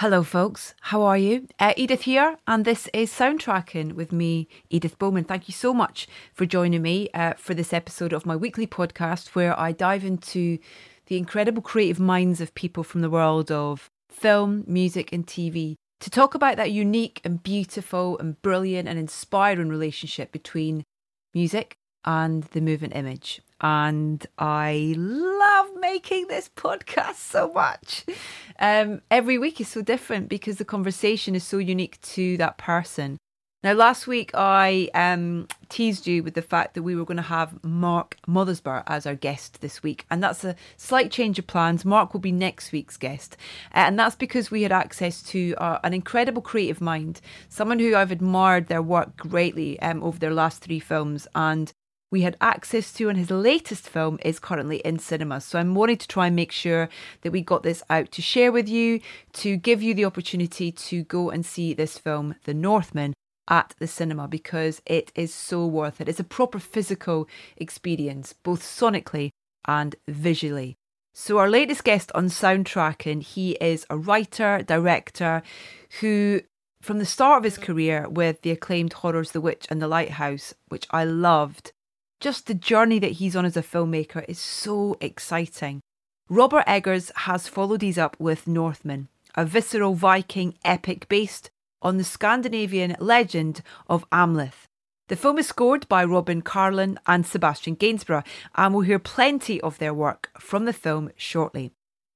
Hello, folks. How are you? Uh, Edith here, and this is Soundtracking with me, Edith Bowman. Thank you so much for joining me uh, for this episode of my weekly podcast where I dive into the incredible creative minds of people from the world of film, music, and TV to talk about that unique and beautiful and brilliant and inspiring relationship between music and the moving image. And I love making this podcast so much. Um, every week is so different because the conversation is so unique to that person. Now, last week I um, teased you with the fact that we were going to have Mark Mothersbaugh as our guest this week, and that's a slight change of plans. Mark will be next week's guest, uh, and that's because we had access to uh, an incredible creative mind, someone who I've admired their work greatly um, over their last three films, and we had access to, and his latest film is currently in cinemas. So I'm wanting to try and make sure that we got this out to share with you, to give you the opportunity to go and see this film, The Northman, at the cinema because it is so worth it. It's a proper physical experience, both sonically and visually. So, our latest guest on Soundtracking, he is a writer, director who from the start of his career with the acclaimed horrors The Witch and The Lighthouse, which I loved, just the journey that he's on as a filmmaker is so exciting. Robert Eggers has followed these up with Northman, a visceral Viking epic based on the Scandinavian legend of Amleth. The film is scored by Robin Carolan and Sebastian Gainsborough, and we'll hear plenty of their work from the film shortly.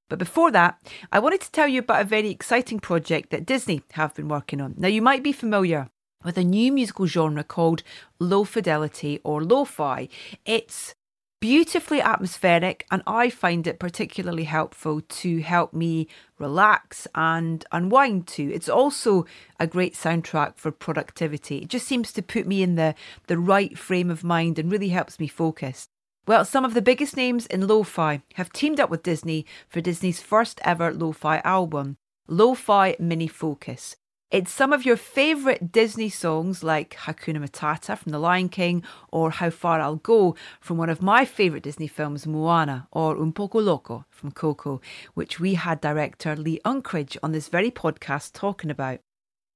But before that, I wanted to tell you about a very exciting project that Disney have been working on. Now, you might be familiar with a new musical genre called low fidelity or lo-fi. It's beautifully atmospheric and I find it particularly helpful to help me relax and unwind to. It's also a great soundtrack for productivity. It just seems to put me in the the right frame of mind and really helps me focus. Well, some of the biggest names in lo-fi have teamed up with Disney for Disney's first ever lo-fi album, Lo-Fi Minnie Focus. It's some of your favourite Disney songs like Hakuna Matata from The Lion King or How Far I'll Go from one of my favourite Disney films, Moana, or Un Poco Loco from Coco, which we had director Lee Unkrich on this very podcast talking about.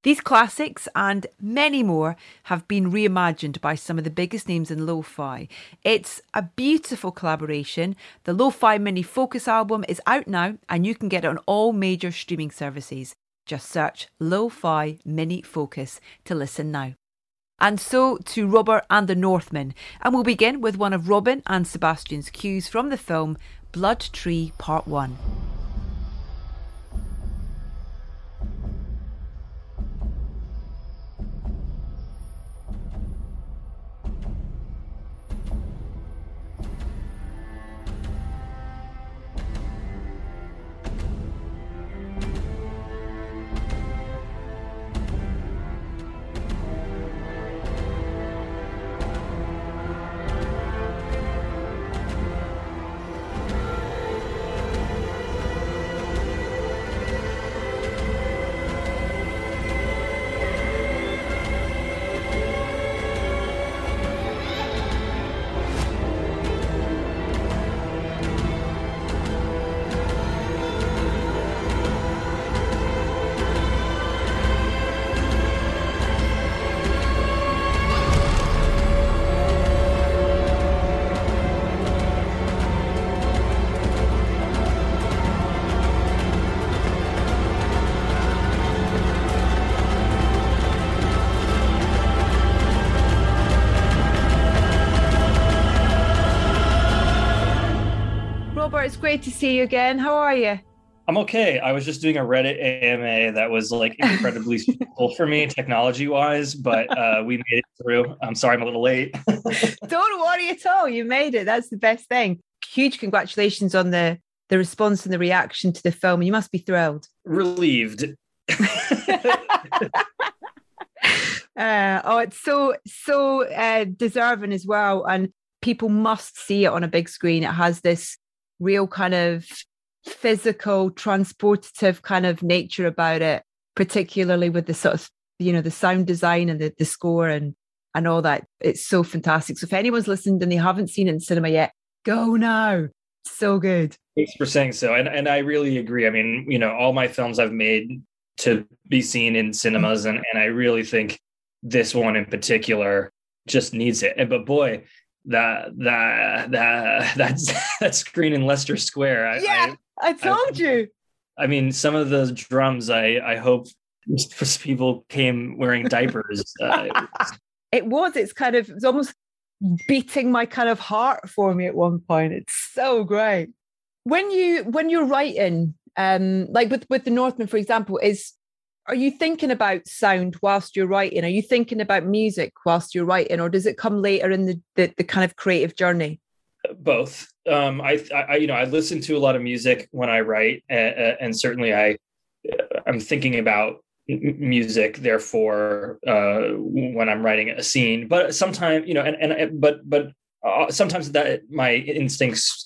These classics and many more have been reimagined by some of the biggest names in lo fi. It's a beautiful collaboration. The Lo Fi Minnie Focus album is out now and you can get it on all major streaming services. Just search Lo Fi Minnie Focus to listen now. And so to Robert and the Northman, and we'll begin with one of Robin and Sebastian's cues from the film Blood Tree Part 1. Great to see you again. How are you? I'm okay. I was just doing a Reddit AMA that was like incredibly stressful for me technology wise, but uh, we made it through. I'm sorry I'm a little late. Don't worry at all. You made it. That's the best thing. Huge congratulations on the the response and the reaction to the film. You must be thrilled. Relieved. uh, oh, it's so so uh, deserving as well, and people must see it on a big screen. It has this real kind of physical, transportative kind of nature about it, particularly with the sort of, you know, the sound design and the, the score and and all that. It's so fantastic. So if anyone's listened and they haven't seen it in cinema yet, go now. so good. Thanks for saying so. And and I really agree. I mean, you know, all my films I've made to be seen in cinemas, and and I really think this one in particular just needs it. And But boy, that that that that's that screen in Leicester Square. I, yeah, I, I told I, you. I mean, some of the drums. I I hope people came wearing diapers. Uh, it was. It's kind of. It's almost beating my kind of heart for me at one point. It's so great. When you when you're writing, um, like with with the Northman, for example, is are you thinking about sound whilst you're writing? Are you thinking about music whilst you're writing, or does it come later in the the, the kind of creative journey? Both. Um, I, I, you know, I listen to a lot of music when I write, and, and certainly I, I'm thinking about music. Therefore, uh, when I'm writing a scene, but sometimes, you know, and and but but uh, sometimes that my instincts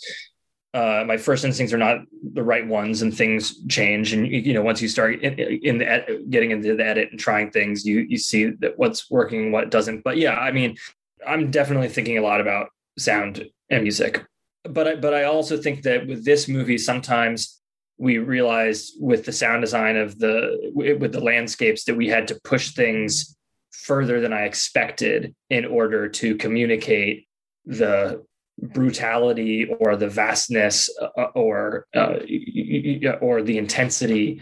uh, my first instincts are not the right ones and things change. And you know once you start in, in the ed- getting into the edit and trying things you you see that what's working what doesn't. But yeah i mean i'm definitely thinking a lot about sound and music. But I, but i also think that with this movie sometimes we realized with the sound design of the with the landscapes that we had to push things further than i expected in order to communicate the brutality or the vastness uh, or uh, or the intensity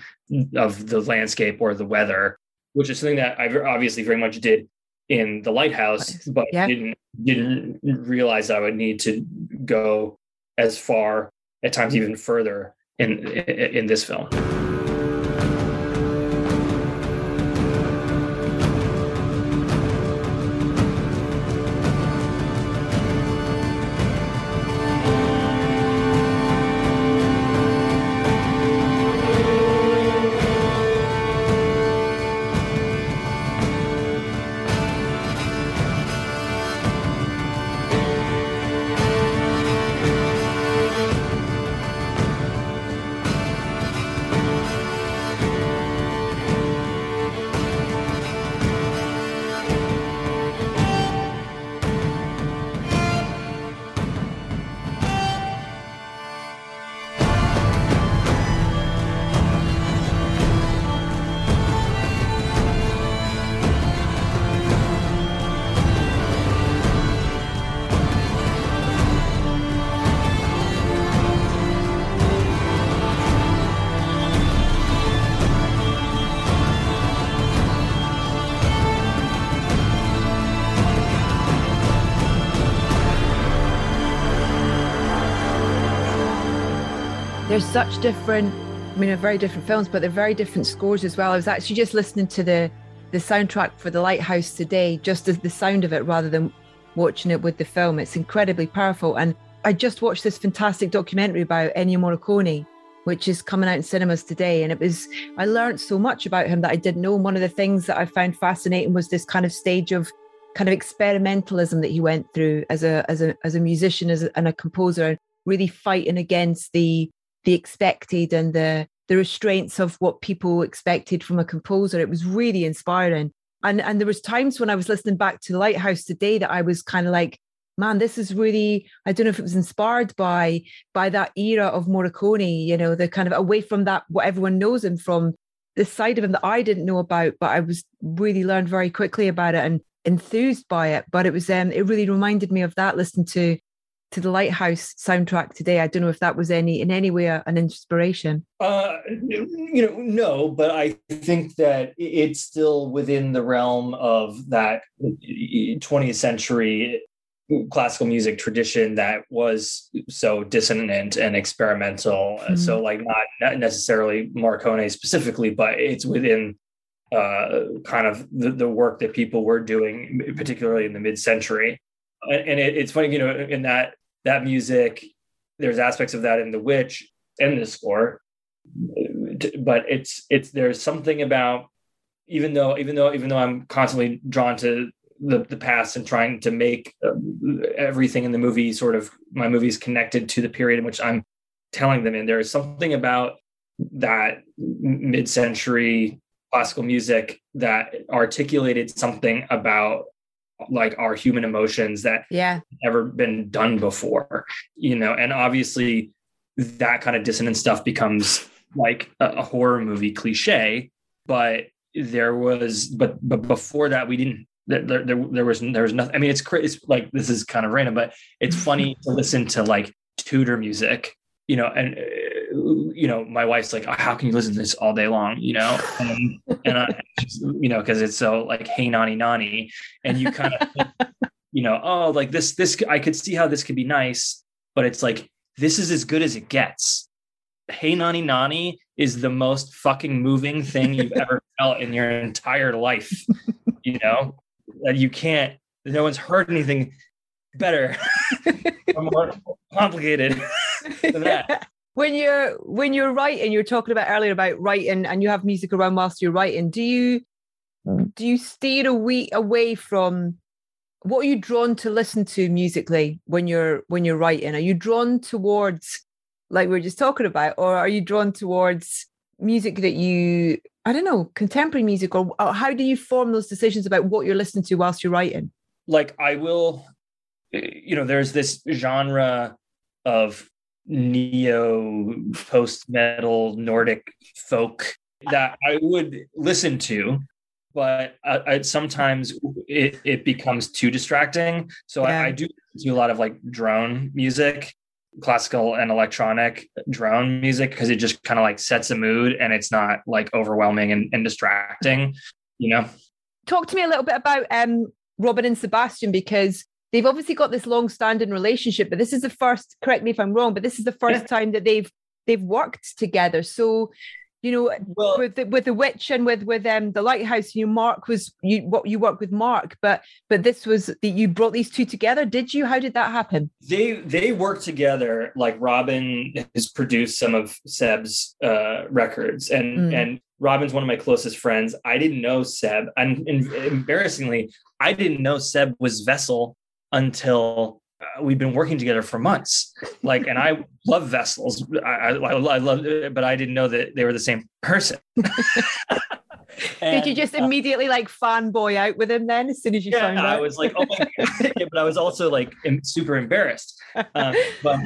of the landscape or the weather, which is something that I obviously very much did in the lighthouse, but yeah. didn't didn't realize I would need to go as far at times even further in in this film. There's such different I mean, they're very different films, but they're very different scores as well. I was actually just listening to the the soundtrack for The Lighthouse today, just as the sound of it rather than watching it with the film. It's incredibly powerful. And I just watched this fantastic documentary about Ennio Morricone, which is coming out in cinemas today. And it was I learned so much about him that I didn't know. And one of the things that I found fascinating was this kind of stage of kind of experimentalism that he went through as a as a as a musician as a, and a composer, really fighting against the the expected and the the restraints of what people expected from a composer. It was really inspiring. And and there was times when I was listening back to Lighthouse today that I was kind of like, man, this is really, I don't know if it was inspired by by that era of Morricone, you know, the kind of away from that what everyone knows him from, this side of him that I didn't know about, but I was really learned very quickly about it and enthused by it. But it was um it really reminded me of that listening to to the Lighthouse soundtrack today. I don't know if that was any in any way an inspiration. Uh, you know, no, but I think that it's still within the realm of that 20th century classical music tradition that was so dissonant and experimental. Mm-hmm. So, like, not necessarily Morricone specifically, but it's within uh, kind of the, the work that people were doing, particularly in the mid-century. And it, it's funny, you know, in that that music there's aspects of that in the witch and the score but it's it's there's something about even though even though even though i'm constantly drawn to the, the past and trying to make uh, everything in the movie sort of my movies connected to the period in which i'm telling them in there is something about that mid-century classical music that articulated something about like our human emotions that yeah ever been done before you know and obviously that kind of dissonant stuff becomes like a, a horror movie cliche but there was but but before that we didn't there, there, there was there was nothing. I mean, it's crazy. Like this is kind of random, but it's funny to listen to like Tudor music, you know, and you know, my wife's like, oh, "How can you listen to this all day long?" You know, and, and I, you know, because it's so like, "Hey, nani nani," and you kind of, you know, oh, like this, this, I could see how this could be nice, but it's like this is as good as it gets. Hey, nani nani is the most fucking moving thing you've ever felt in your entire life. You know, that you can't no one's heard anything better or more complicated than that when you're when you're writing you're talking about earlier about writing and you have music around whilst you're writing do you do you steer away away from what are you drawn to listen to musically when you're when you're writing are you drawn towards like we are just talking about or are you drawn towards music that you I don't know, contemporary music, or, or how do you form those decisions about what you're listening to whilst you're writing? Like I will, you know, there's this genre of neo post metal Nordic folk that I would listen to, but I, I, sometimes it, it becomes too distracting. So yeah. I, I do do a lot of like drone music classical and electronic drone music because it just kind of like sets a mood and it's not like overwhelming and, and distracting, you know. Talk to me a little bit about um Robin and Sebastian because they've obviously got this long-standing relationship, but this is the first, correct me if I'm wrong, but this is the first time that they've they've worked together. So you know well, with the, with the witch and with with um the lighthouse you mark was you what you work with mark but but this was that you brought these two together did you? How did that happen? They they worked together like robin has produced some of seb's uh records and mm. and robin's one of my closest friends. I didn't know seb and, and embarrassingly i didn't know seb was vessel until uh, we've been working together for months. Like, and I love vessels. I, I, I love, but I didn't know that they were the same person. Did you just uh, immediately like fanboy out with him then as soon as you yeah, found out? I was like, oh my God. but I was also like super embarrassed. Um, but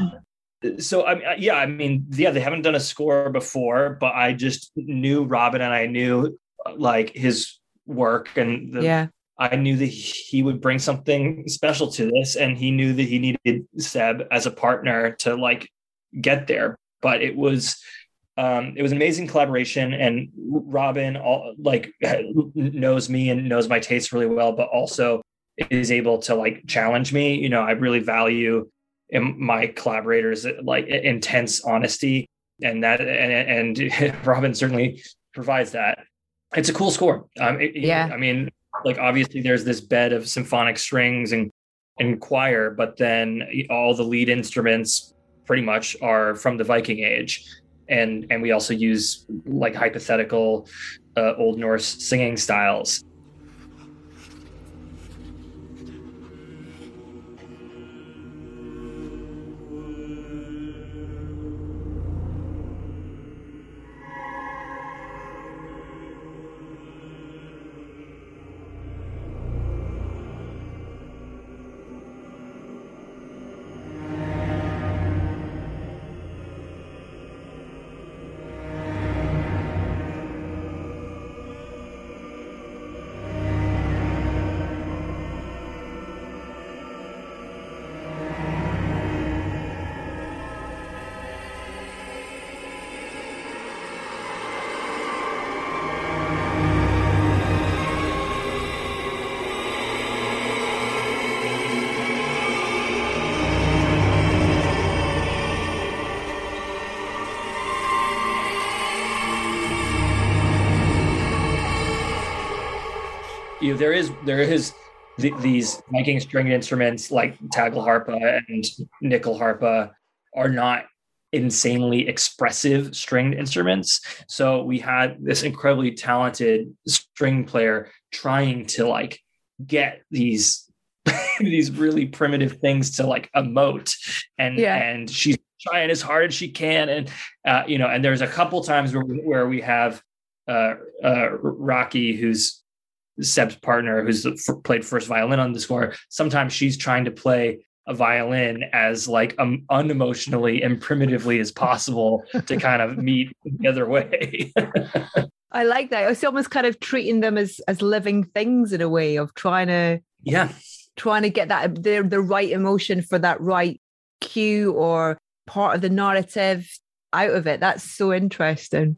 so I mean, yeah, I mean, yeah, they haven't done a score before, but I just knew Robin and I knew like his work and the yeah. I knew that he would bring something special to this, and he knew that he needed Seb as a partner to like get there. But it was um, it was an amazing collaboration, and Robin all like knows me and knows my taste really well, but also is able to like challenge me. You know, I really value in my collaborators like intense honesty, and that and, and Robin certainly provides that. It's a cool score. Um, it, yeah, I mean like obviously there's this bed of symphonic strings and and choir, but then all the lead instruments pretty much are from the Viking age. And and we also use like hypothetical uh, Old Norse singing styles. You know, there is there is these Viking stringed instruments like tagelharpa and nyckelharpa are not insanely expressive stringed instruments. So we had this incredibly talented string player trying to like get these these really primitive things to like emote and yeah. and she's trying as hard as she can and uh, you know and there's a couple times where we, where we have uh, uh, Rocky who's Seb's partner, who's played first violin on the score, sometimes she's trying to play a violin as like um, unemotionally and primitively as possible to kind of meet the other way. I like that. It's almost kind of treating them as as living things in a way of trying to yeah trying to get that the the right emotion for that right cue or part of the narrative out of it. That's so interesting.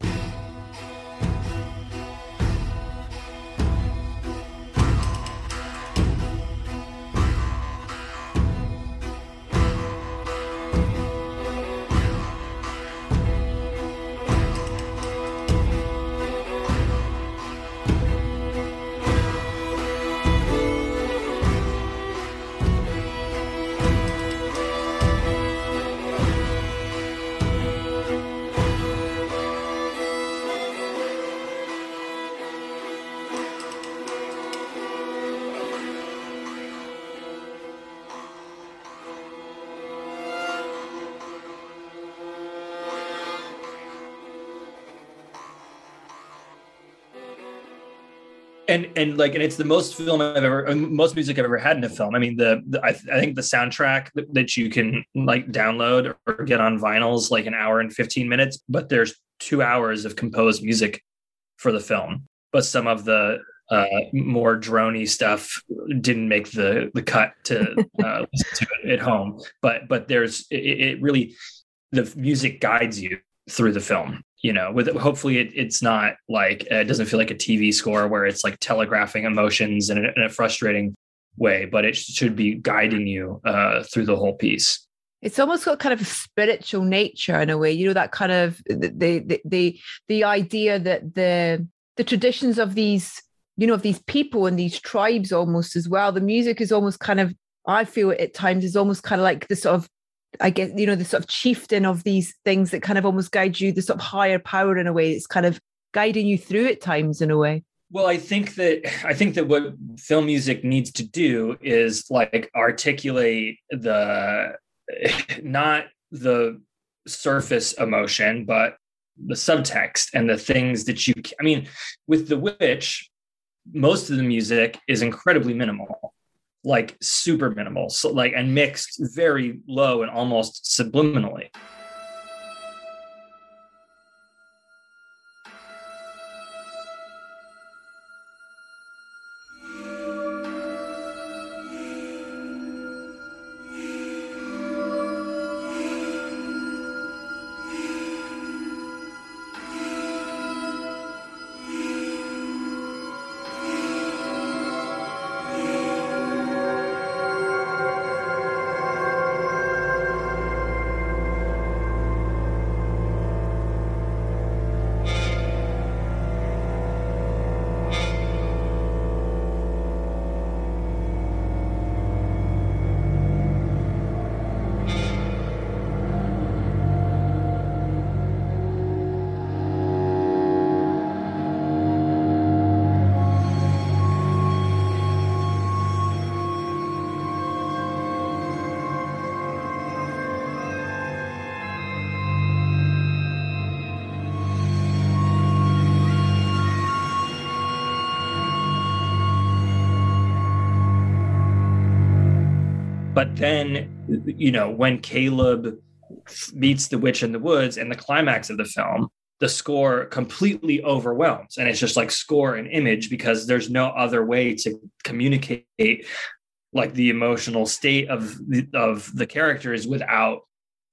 And and like and it's the most film I've ever most music I've ever had in a film. I mean the, the I, I, think the soundtrack that you can like download or get on vinyls like an hour and 15 minutes, but there's 2 hours of composed music for the film. But some of the uh, more drony stuff didn't make the the cut to uh, listen to it at home. But but there's it, it really the music guides you through the film you know with hopefully it, it's not like uh, it doesn't feel like a tv score where it's like telegraphing emotions in a, in a frustrating way but it should be guiding you uh, through the whole piece. It's almost got kind of a spiritual nature in a way you know that kind of the the the, the idea that the the traditions of these you know of these people and these tribes almost as well. The music is almost kind of i feel at times is almost kind of like the sort of I guess, you know, the sort of chieftain of these things that kind of almost guide you, the sort of higher power in a way. It's kind of guiding you through at times in a way. Well, I think that I think that what film music needs to do is like articulate the not the surface emotion, but the subtext and the things that you I mean, with The Witch, most of the music is incredibly minimal like super minimal, so like and mixed very low and almost subliminally. Then, you know, when Caleb meets the witch in the woods and the climax of the film, the score completely overwhelms. And it's just like score and image because there's no other way to communicate like the emotional state of the, of the characters without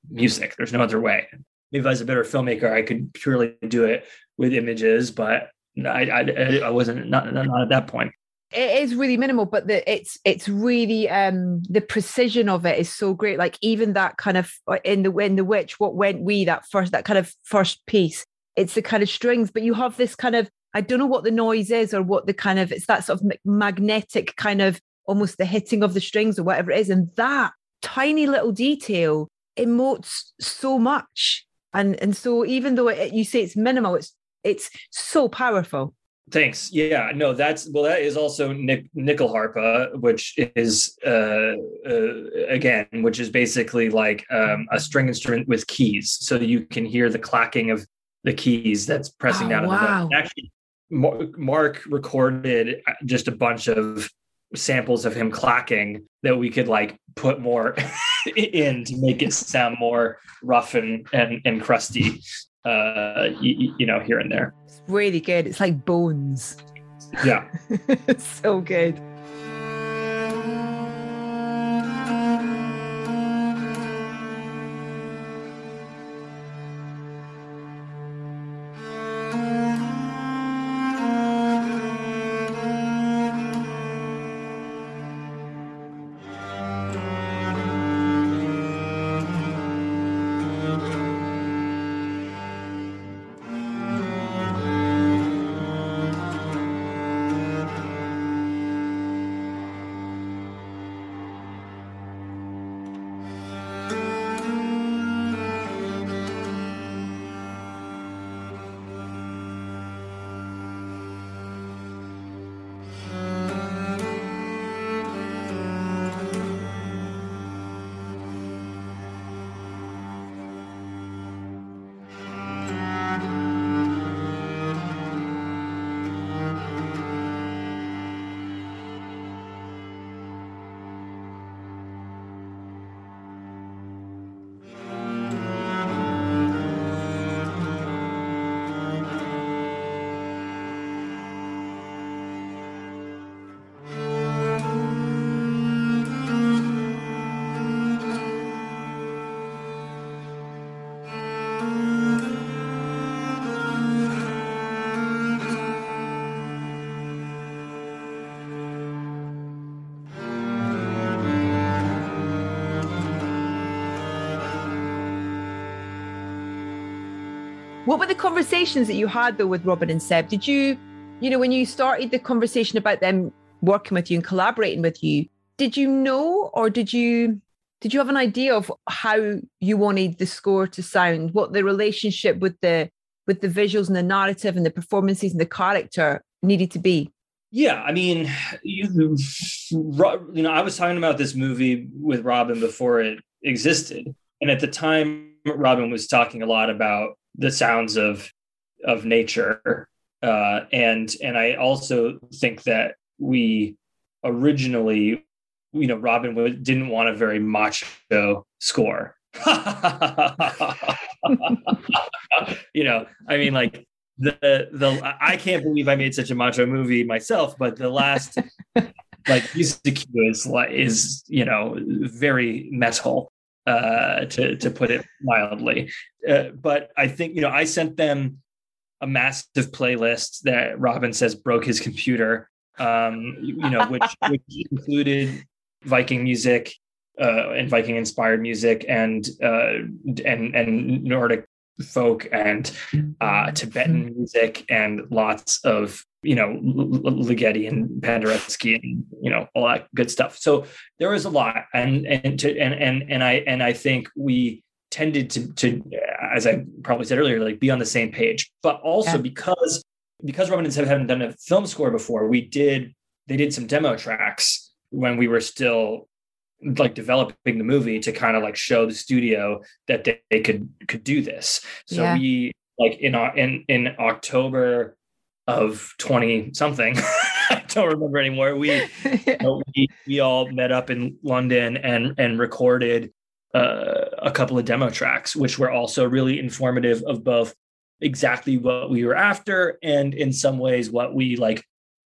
music. There's no other way. Maybe if I was a better filmmaker, I could purely do it with images, but I, I, I wasn't not, not at that point it is really minimal but the it's it's really um the precision of it is so great. Like even that kind of uh, in the in the witch what went we that first that kind of first piece it's the kind of strings but you have this kind of i don't know what the noise is or what the kind of it's that sort of magnetic kind of almost the hitting of the strings or whatever it is and that tiny little detail emotes so much. And and so even though it, you say it's minimal it's it's so powerful Thanks. Yeah, no, that's well. That is also Nick, Nyckelharpa, which is uh, uh, again, which is basically like um, a string instrument with keys, so you can hear the clacking of the keys that's pressing oh, down. Wow. The Actually, Mark recorded uh, just a bunch of samples of him clacking that we could like put more in to make it sound more rough and and, and crusty uh, you, you know, here and there. It's really good. It's like bones. Yeah. so good. What were the conversations that you had though with Robin and Seb? Did you, you know, when you started the conversation about them working with you and collaborating with you, did you know or did you did you have an idea of how you wanted the score to sound, what the relationship with the with the visuals and the narrative and the performances and the character needed to be? Yeah, I mean, you, you know, I was talking about this movie with Robin before it existed, and at the time, Robin was talking a lot about the sounds of of nature. Uh, and and I also think that we originally you know Robin didn't want a very macho score. You know I mean like the the I can't believe I made such a macho movie myself but the last like music is like is you know very metal uh, to to put it mildly. Uh, but I think you know I sent them a massive playlist that Robin says broke his computer. Um, you know, which, which included Viking music uh, and Viking inspired music and uh, and and Nordic folk and uh, Tibetan music and lots of you know Ligeti and Penderecki and you know all that good stuff. So there was a lot, and and to and and and I and I think we tended to to as I probably said earlier, like be on the same page. But also yeah. because because Robin and Seb haven't done a film score before, we did they did some demo tracks when we were still like developing the movie to kind of like show the studio that they, they could could do this. So yeah. we like in in in October of 20 something. I don't remember anymore. We, we, we all met up in london and and recorded uh, a couple of demo tracks which were also really informative of both exactly what we were after and in some ways what we like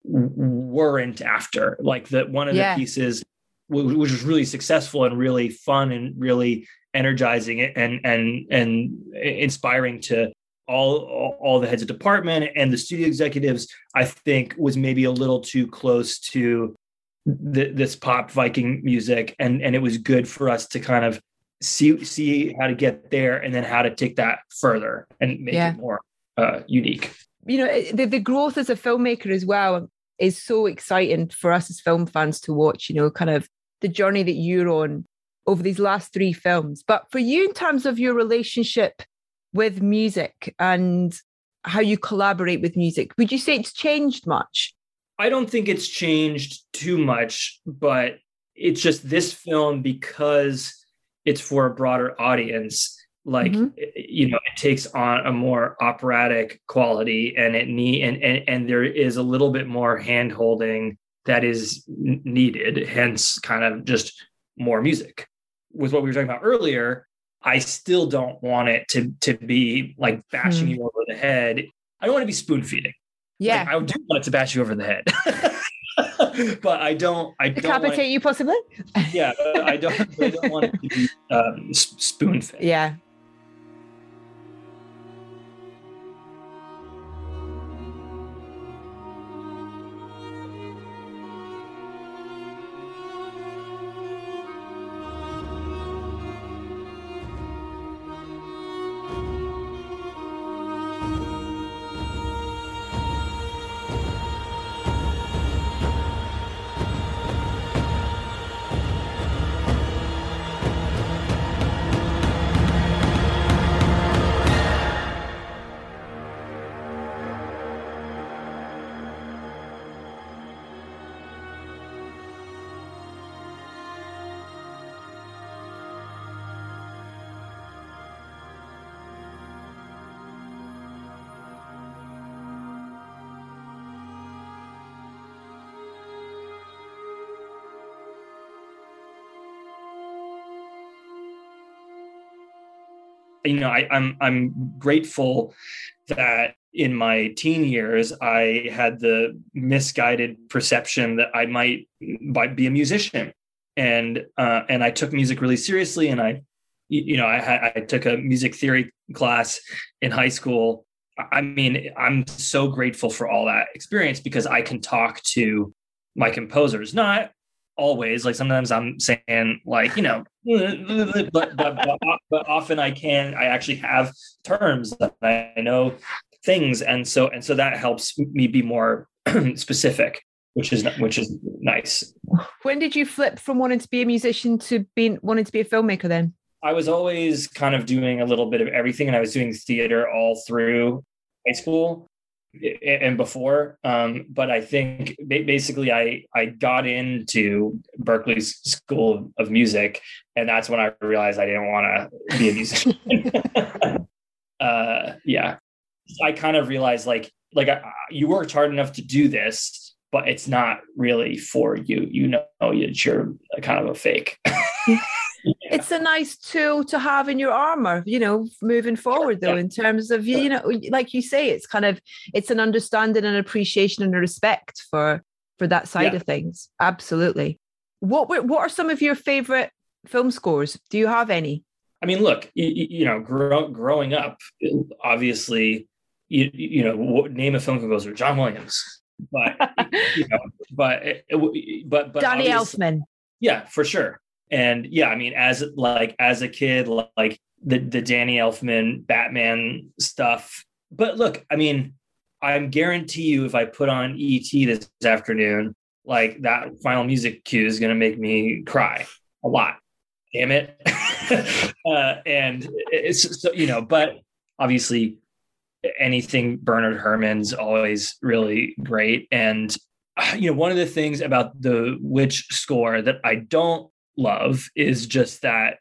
weren't after. Like that one of yeah. the pieces which was really successful and really fun and really energizing and and and inspiring to all all the heads of department and the studio executives i think was maybe a little too close to the, this pop viking music. And and it was good for us to kind of see see how to get there and then how to take that further and make yeah. it more uh, unique. You know the, the growth as a filmmaker as well is so exciting for us as film fans to watch you know kind of the journey that you're on over these last three films. But for you in terms of your relationship with music and how you collaborate with music. Would you say it's changed much? I don't think it's changed too much, but it's just this film because it's for a broader audience like mm-hmm. you know it takes on a more operatic quality and it need and, and and there is a little bit more hand holding that is needed hence kind of just more music with what we were talking about earlier I still don't want it to to be like bashing Hmm. you over the head. I don't want to be spoon feeding. Yeah. Like, I do want it to bash you over the head. but I don't I don't want Decapitate you possibly? yeah, I don't I don't want it to be um, spoon fed. Yeah. You know I, i'm i'm grateful that in my teen years i had the misguided perception that i might, might be a musician. And uh, and i took music really seriously and i you know i i took a music theory class in high school. I mean i'm so grateful for all that experience because i can talk to my composers not always like sometimes i'm saying like you know but, but, but, but often i can i actually have terms that i know things and so and so that helps me be more specific which is which is nice When did you flip from wanting to be a musician to being wanting to be a filmmaker then? i was always kind of doing a little bit of everything and i was doing theater all through high school and before um, but i think basically i i got into Berklee's school of music and that's when i realized i didn't want to be a musician. Uh, yeah. I kind of realized like like I, you worked hard enough to do this but it's not really for you. You know you're kind of a fake It's a nice tool to have in your armor, you know, moving forward though, Yeah. in terms of you know, like you say, it's kind of it's an understanding and appreciation and a respect for for that side Yeah. of things. Absolutely. What were what are some of your favorite film scores? Do you have any? I mean, look, you, you know, grow, growing up, obviously, you you know, what- name a film composer, John Williams, but you know, but but but Danny Elfman. yeah, for sure, and yeah, I mean, as like as a kid, like the the Danny Elfman Batman stuff. But look, I mean, I guarantee you, if I put on ET this afternoon, like that final music cue is going to make me cry a lot. Damn it. uh, and it's so, you know, but obviously anything Bernard Herrmann's always really great. And, you know, one of the things about the Witch score that I don't love is just that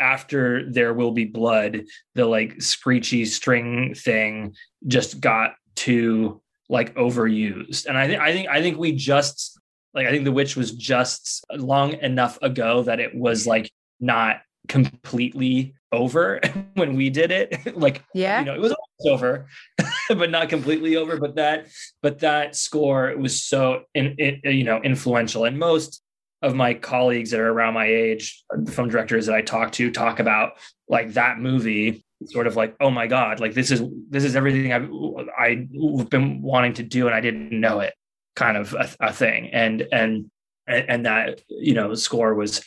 after there will be blood, the like screechy string thing just got too like overused. And I think I think I think we just like I think the witch was just long enough ago that it was like not completely over when we did it. like Yeah. you know, it was almost over, but not completely over. But that, but that score was so in, in, you know influential, and most of my colleagues that are around my age, the film directors that I talk to, talk about like that movie. Sort of like, oh my god, like this is this is everything I've I've been wanting to do, and I didn't know it, kind of a, a thing. And and and that you know score was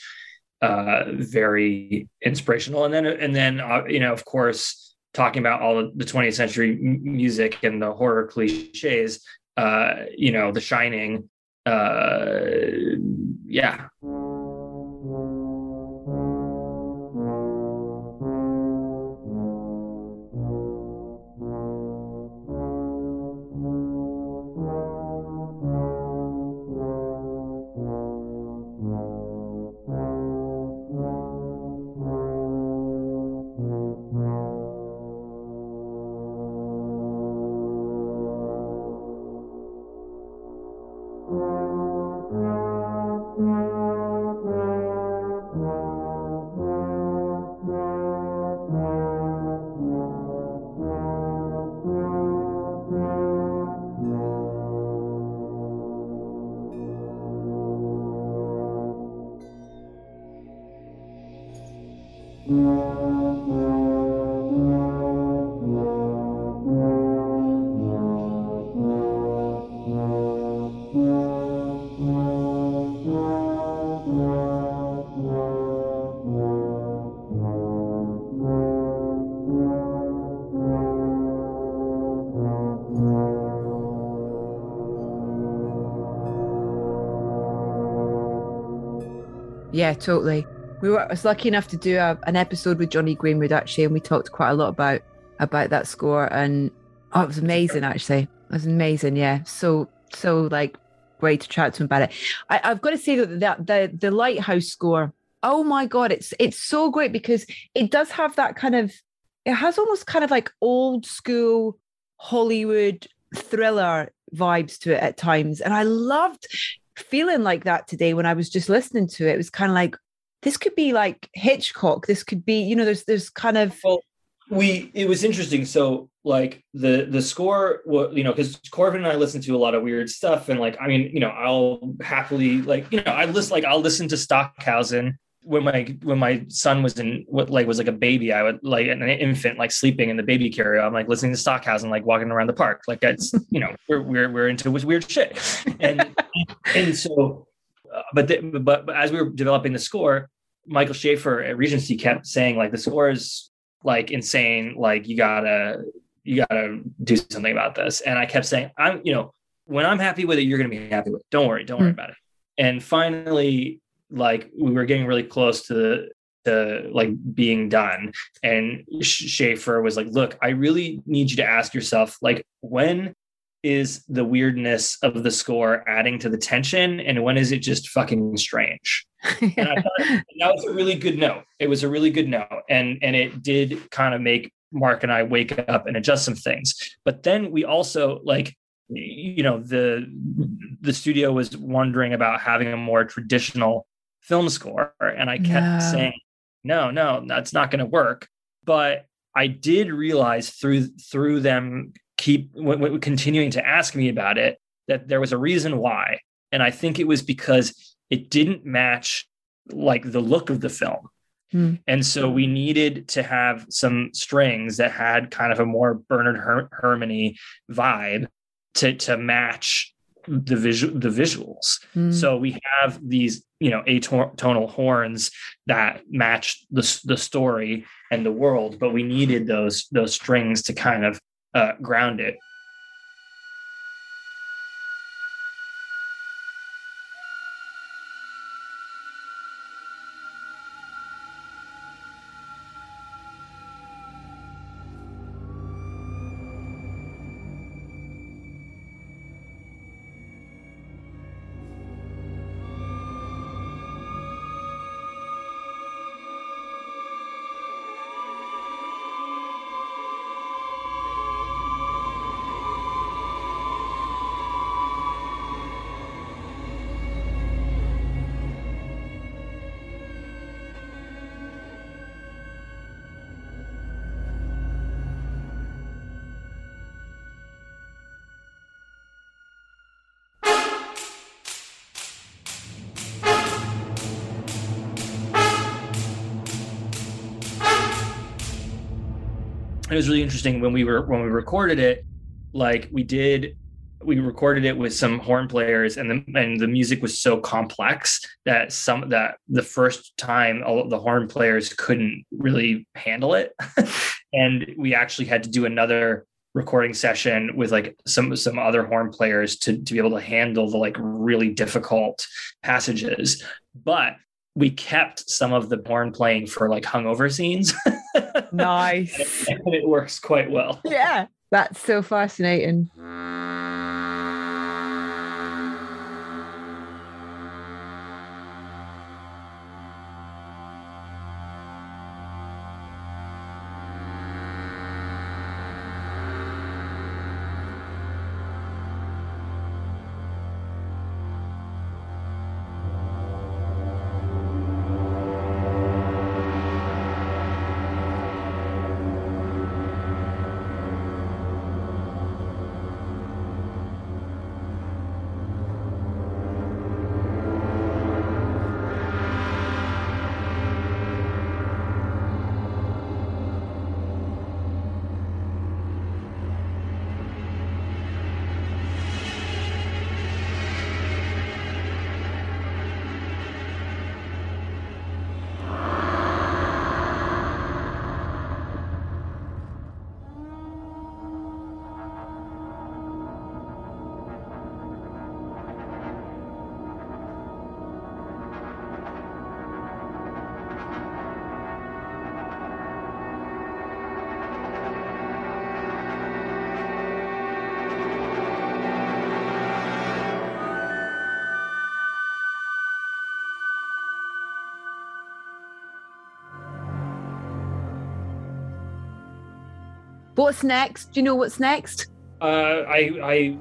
uh very inspirational and then and then uh, you know of course talking about all the 20th century music and the horror cliches uh you know the shining uh yeah Yeah, totally. We were I was lucky enough to do a, an episode with Jonny Greenwood actually, and we talked quite a lot about about that score, and oh, it was amazing. Actually, it was amazing. Yeah, so so like great to chat to him about it. I, have got to say that the, the the lighthouse score. Oh my god, it's it's so great because it does have that kind of. It has almost kind of like old school Hollywood thriller vibes to it at times, and I loved feeling like that today when I was just listening to it. It was kind of like this could be like Hitchcock. This could be, you know, there's there's kind of well, we it was interesting. So like the the score, you know, because Korven and I listen to a lot of weird stuff, and like I mean, you know, I'll happily like you know I list like I'll listen to Stockhausen when my when my son was in what like was like a baby, I would like an infant like sleeping in the baby carrier. I'm like listening to Stockhausen, like walking around the park. Like that's you know we're we're we're into weird shit, and and so, uh, but, the, but but as we were developing the score, Michael Schaefer at Regency kept saying like the score is like insane. Like you gotta you gotta do something about this. And I kept saying I'm you know when I'm happy with it, you're gonna be happy with it. Don't worry, don't mm-hmm. worry hmm. about it. And finally, like we were getting really close to the to like being done and Schaefer was like look I really need you to ask yourself like when is the weirdness of the score adding to the tension and when is it just fucking strange and I thought that was a really good note it was a really good note and and it did kind of make Mark and I wake up and adjust some things but then we also like you know the the studio was wondering about having a more traditional film score. And I kept yeah. saying, no, no, that's not going to work. But I did realize through through them keep w- w- continuing to ask me about it that there was a reason why, and I think it was because it didn't match like the look of the film. Hmm. And so we needed to have some strings that had kind of a more Bernard Her- Herrmann vibe to to match the visual the visuals. Mm. So we have these you know atonal horns that match the the story and the world, but we needed those those strings to kind of uh, ground it. was really interesting when we were when we recorded it like we did we recorded it with some horn players and the and the music was so complex that some that the first time all the horn players couldn't really handle it and we actually had to do another recording session with like some some other horn players to to be able to handle the like really difficult passages but we kept some of the horn playing for like hungover scenes. nice. and it works quite well. Yeah. That's so fascinating. What's next? Do you know what's next? Uh, I I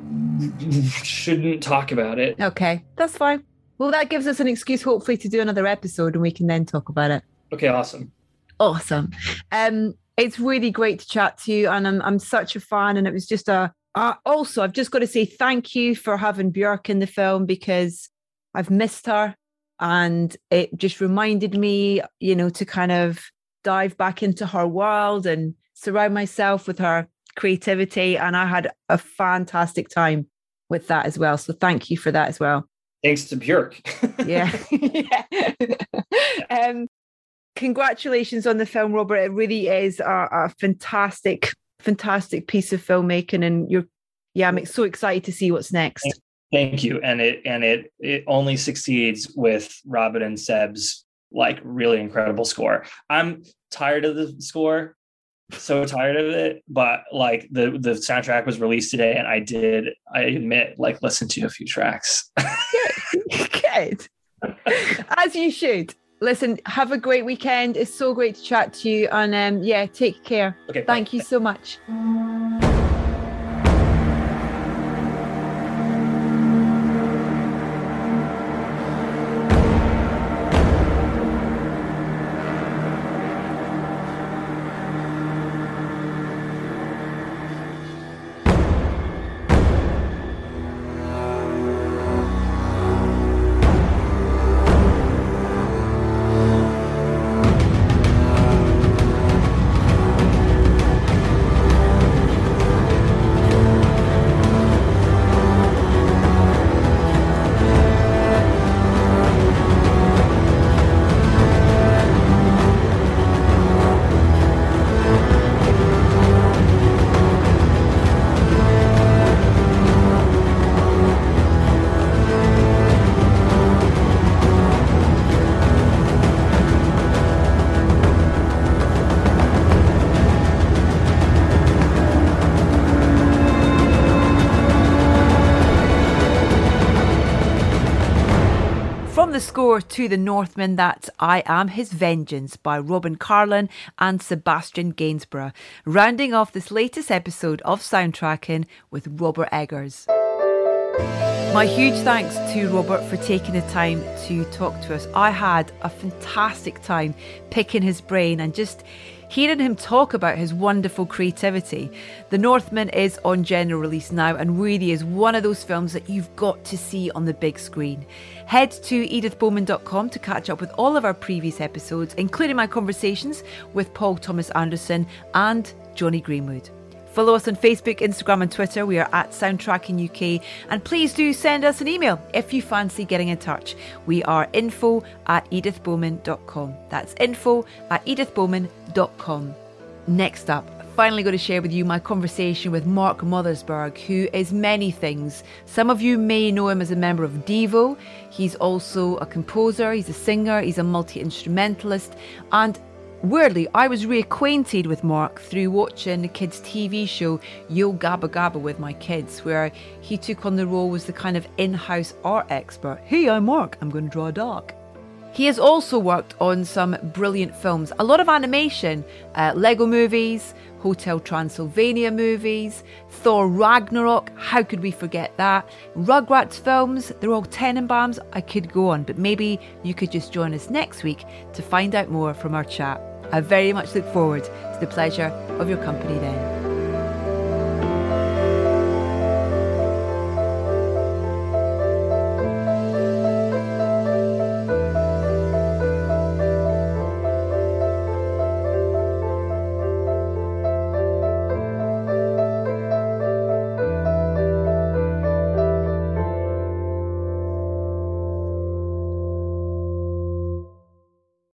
shouldn't talk about it. Okay, that's fine. Well, that gives us an excuse, hopefully, to do another episode, and we can then talk about it. Okay, awesome. Awesome. Um, it's really great to chat to you, and I'm I'm such a fan. And it was just a. Uh, also, I've just got to say thank you for having Björk in the film because I've missed her, and it just reminded me, you know, to kind of dive back into her world and surround myself with her creativity. And I had a fantastic time with that as well. So thank you for that as well. Thanks to Björk. yeah. yeah. Um, congratulations on the film, Robert. It really is a, a, fantastic, fantastic piece of filmmaking. And you're, yeah, I'm so excited to see what's next. Thank you. And it and it it only succeeds with Robin and Seb's like really incredible score. I'm tired of the score so tired of it but like the the soundtrack was released today and i did i admit like listen to a few tracks. Good as you should. Listen have a great weekend. It's so great to chat to you and um yeah take care. Okay thank bye. you so much to the Northman that's I Am His Vengeance by Robin Carolan and Sebastian Gainsborough, rounding off this latest episode of Soundtracking with Robert Eggers. My huge thanks to Robert for taking the time to talk to us. I had a fantastic time picking his brain and just hearing him talk about his wonderful creativity. The Northman is on general release now and really is one of those films that you've got to see on the big screen. Head to edithbowman.com to catch up with all of our previous episodes, including my conversations with Paul Thomas Anderson and Jonny Greenwood. Follow us on Facebook, Instagram, and Twitter. We are at Soundtracking UK. And please do send us an email if you fancy getting in touch. We are info at edithbowman.com. That's info at edithbowman.com. Next up, finally going to share with you my conversation with Mark Mothersbaugh, who is many things. Some of you may know him as a member of Devo. He's also a composer, he's a singer, he's a multi instrumentalist, and Weirdly, I was reacquainted with Mark through watching the kids' TV show Yo Gabba Gabba with my kids, where he took on the role as the kind of in house art expert. Hey, I'm Mark, I'm going to draw a dog. He has also worked on some brilliant films, a lot of animation, uh, Lego movies, Hotel Transylvania movies, Thor Ragnarok, how could we forget that? Rugrats films, The Royal Tenenbaums. I could go on, but maybe you could just join us next week to find out more from our chat. I very much look forward to the pleasure of your company then.